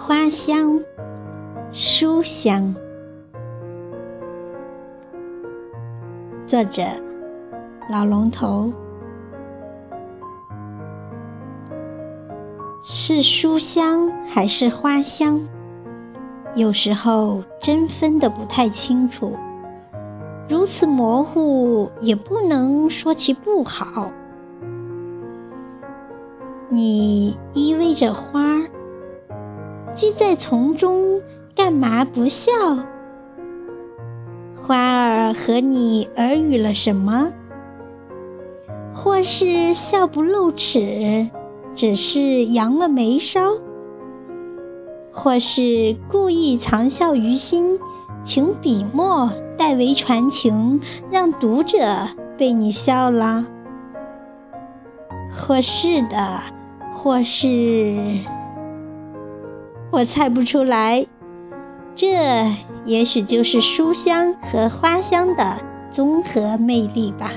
花香、书香。作者：老龙头。是书香还是花香？有时候真分得不太清楚。如此模糊，也不能说其不好。你依偎着花儿，鸡在丛中，干嘛不笑？花儿和你耳语了什么？或是笑不露齿，只是扬了眉梢；或是故意藏笑于心，请笔墨。代为传情，让读者被你笑了，或是的，或是我猜不出来。这也许就是书香和花香的综合魅力吧。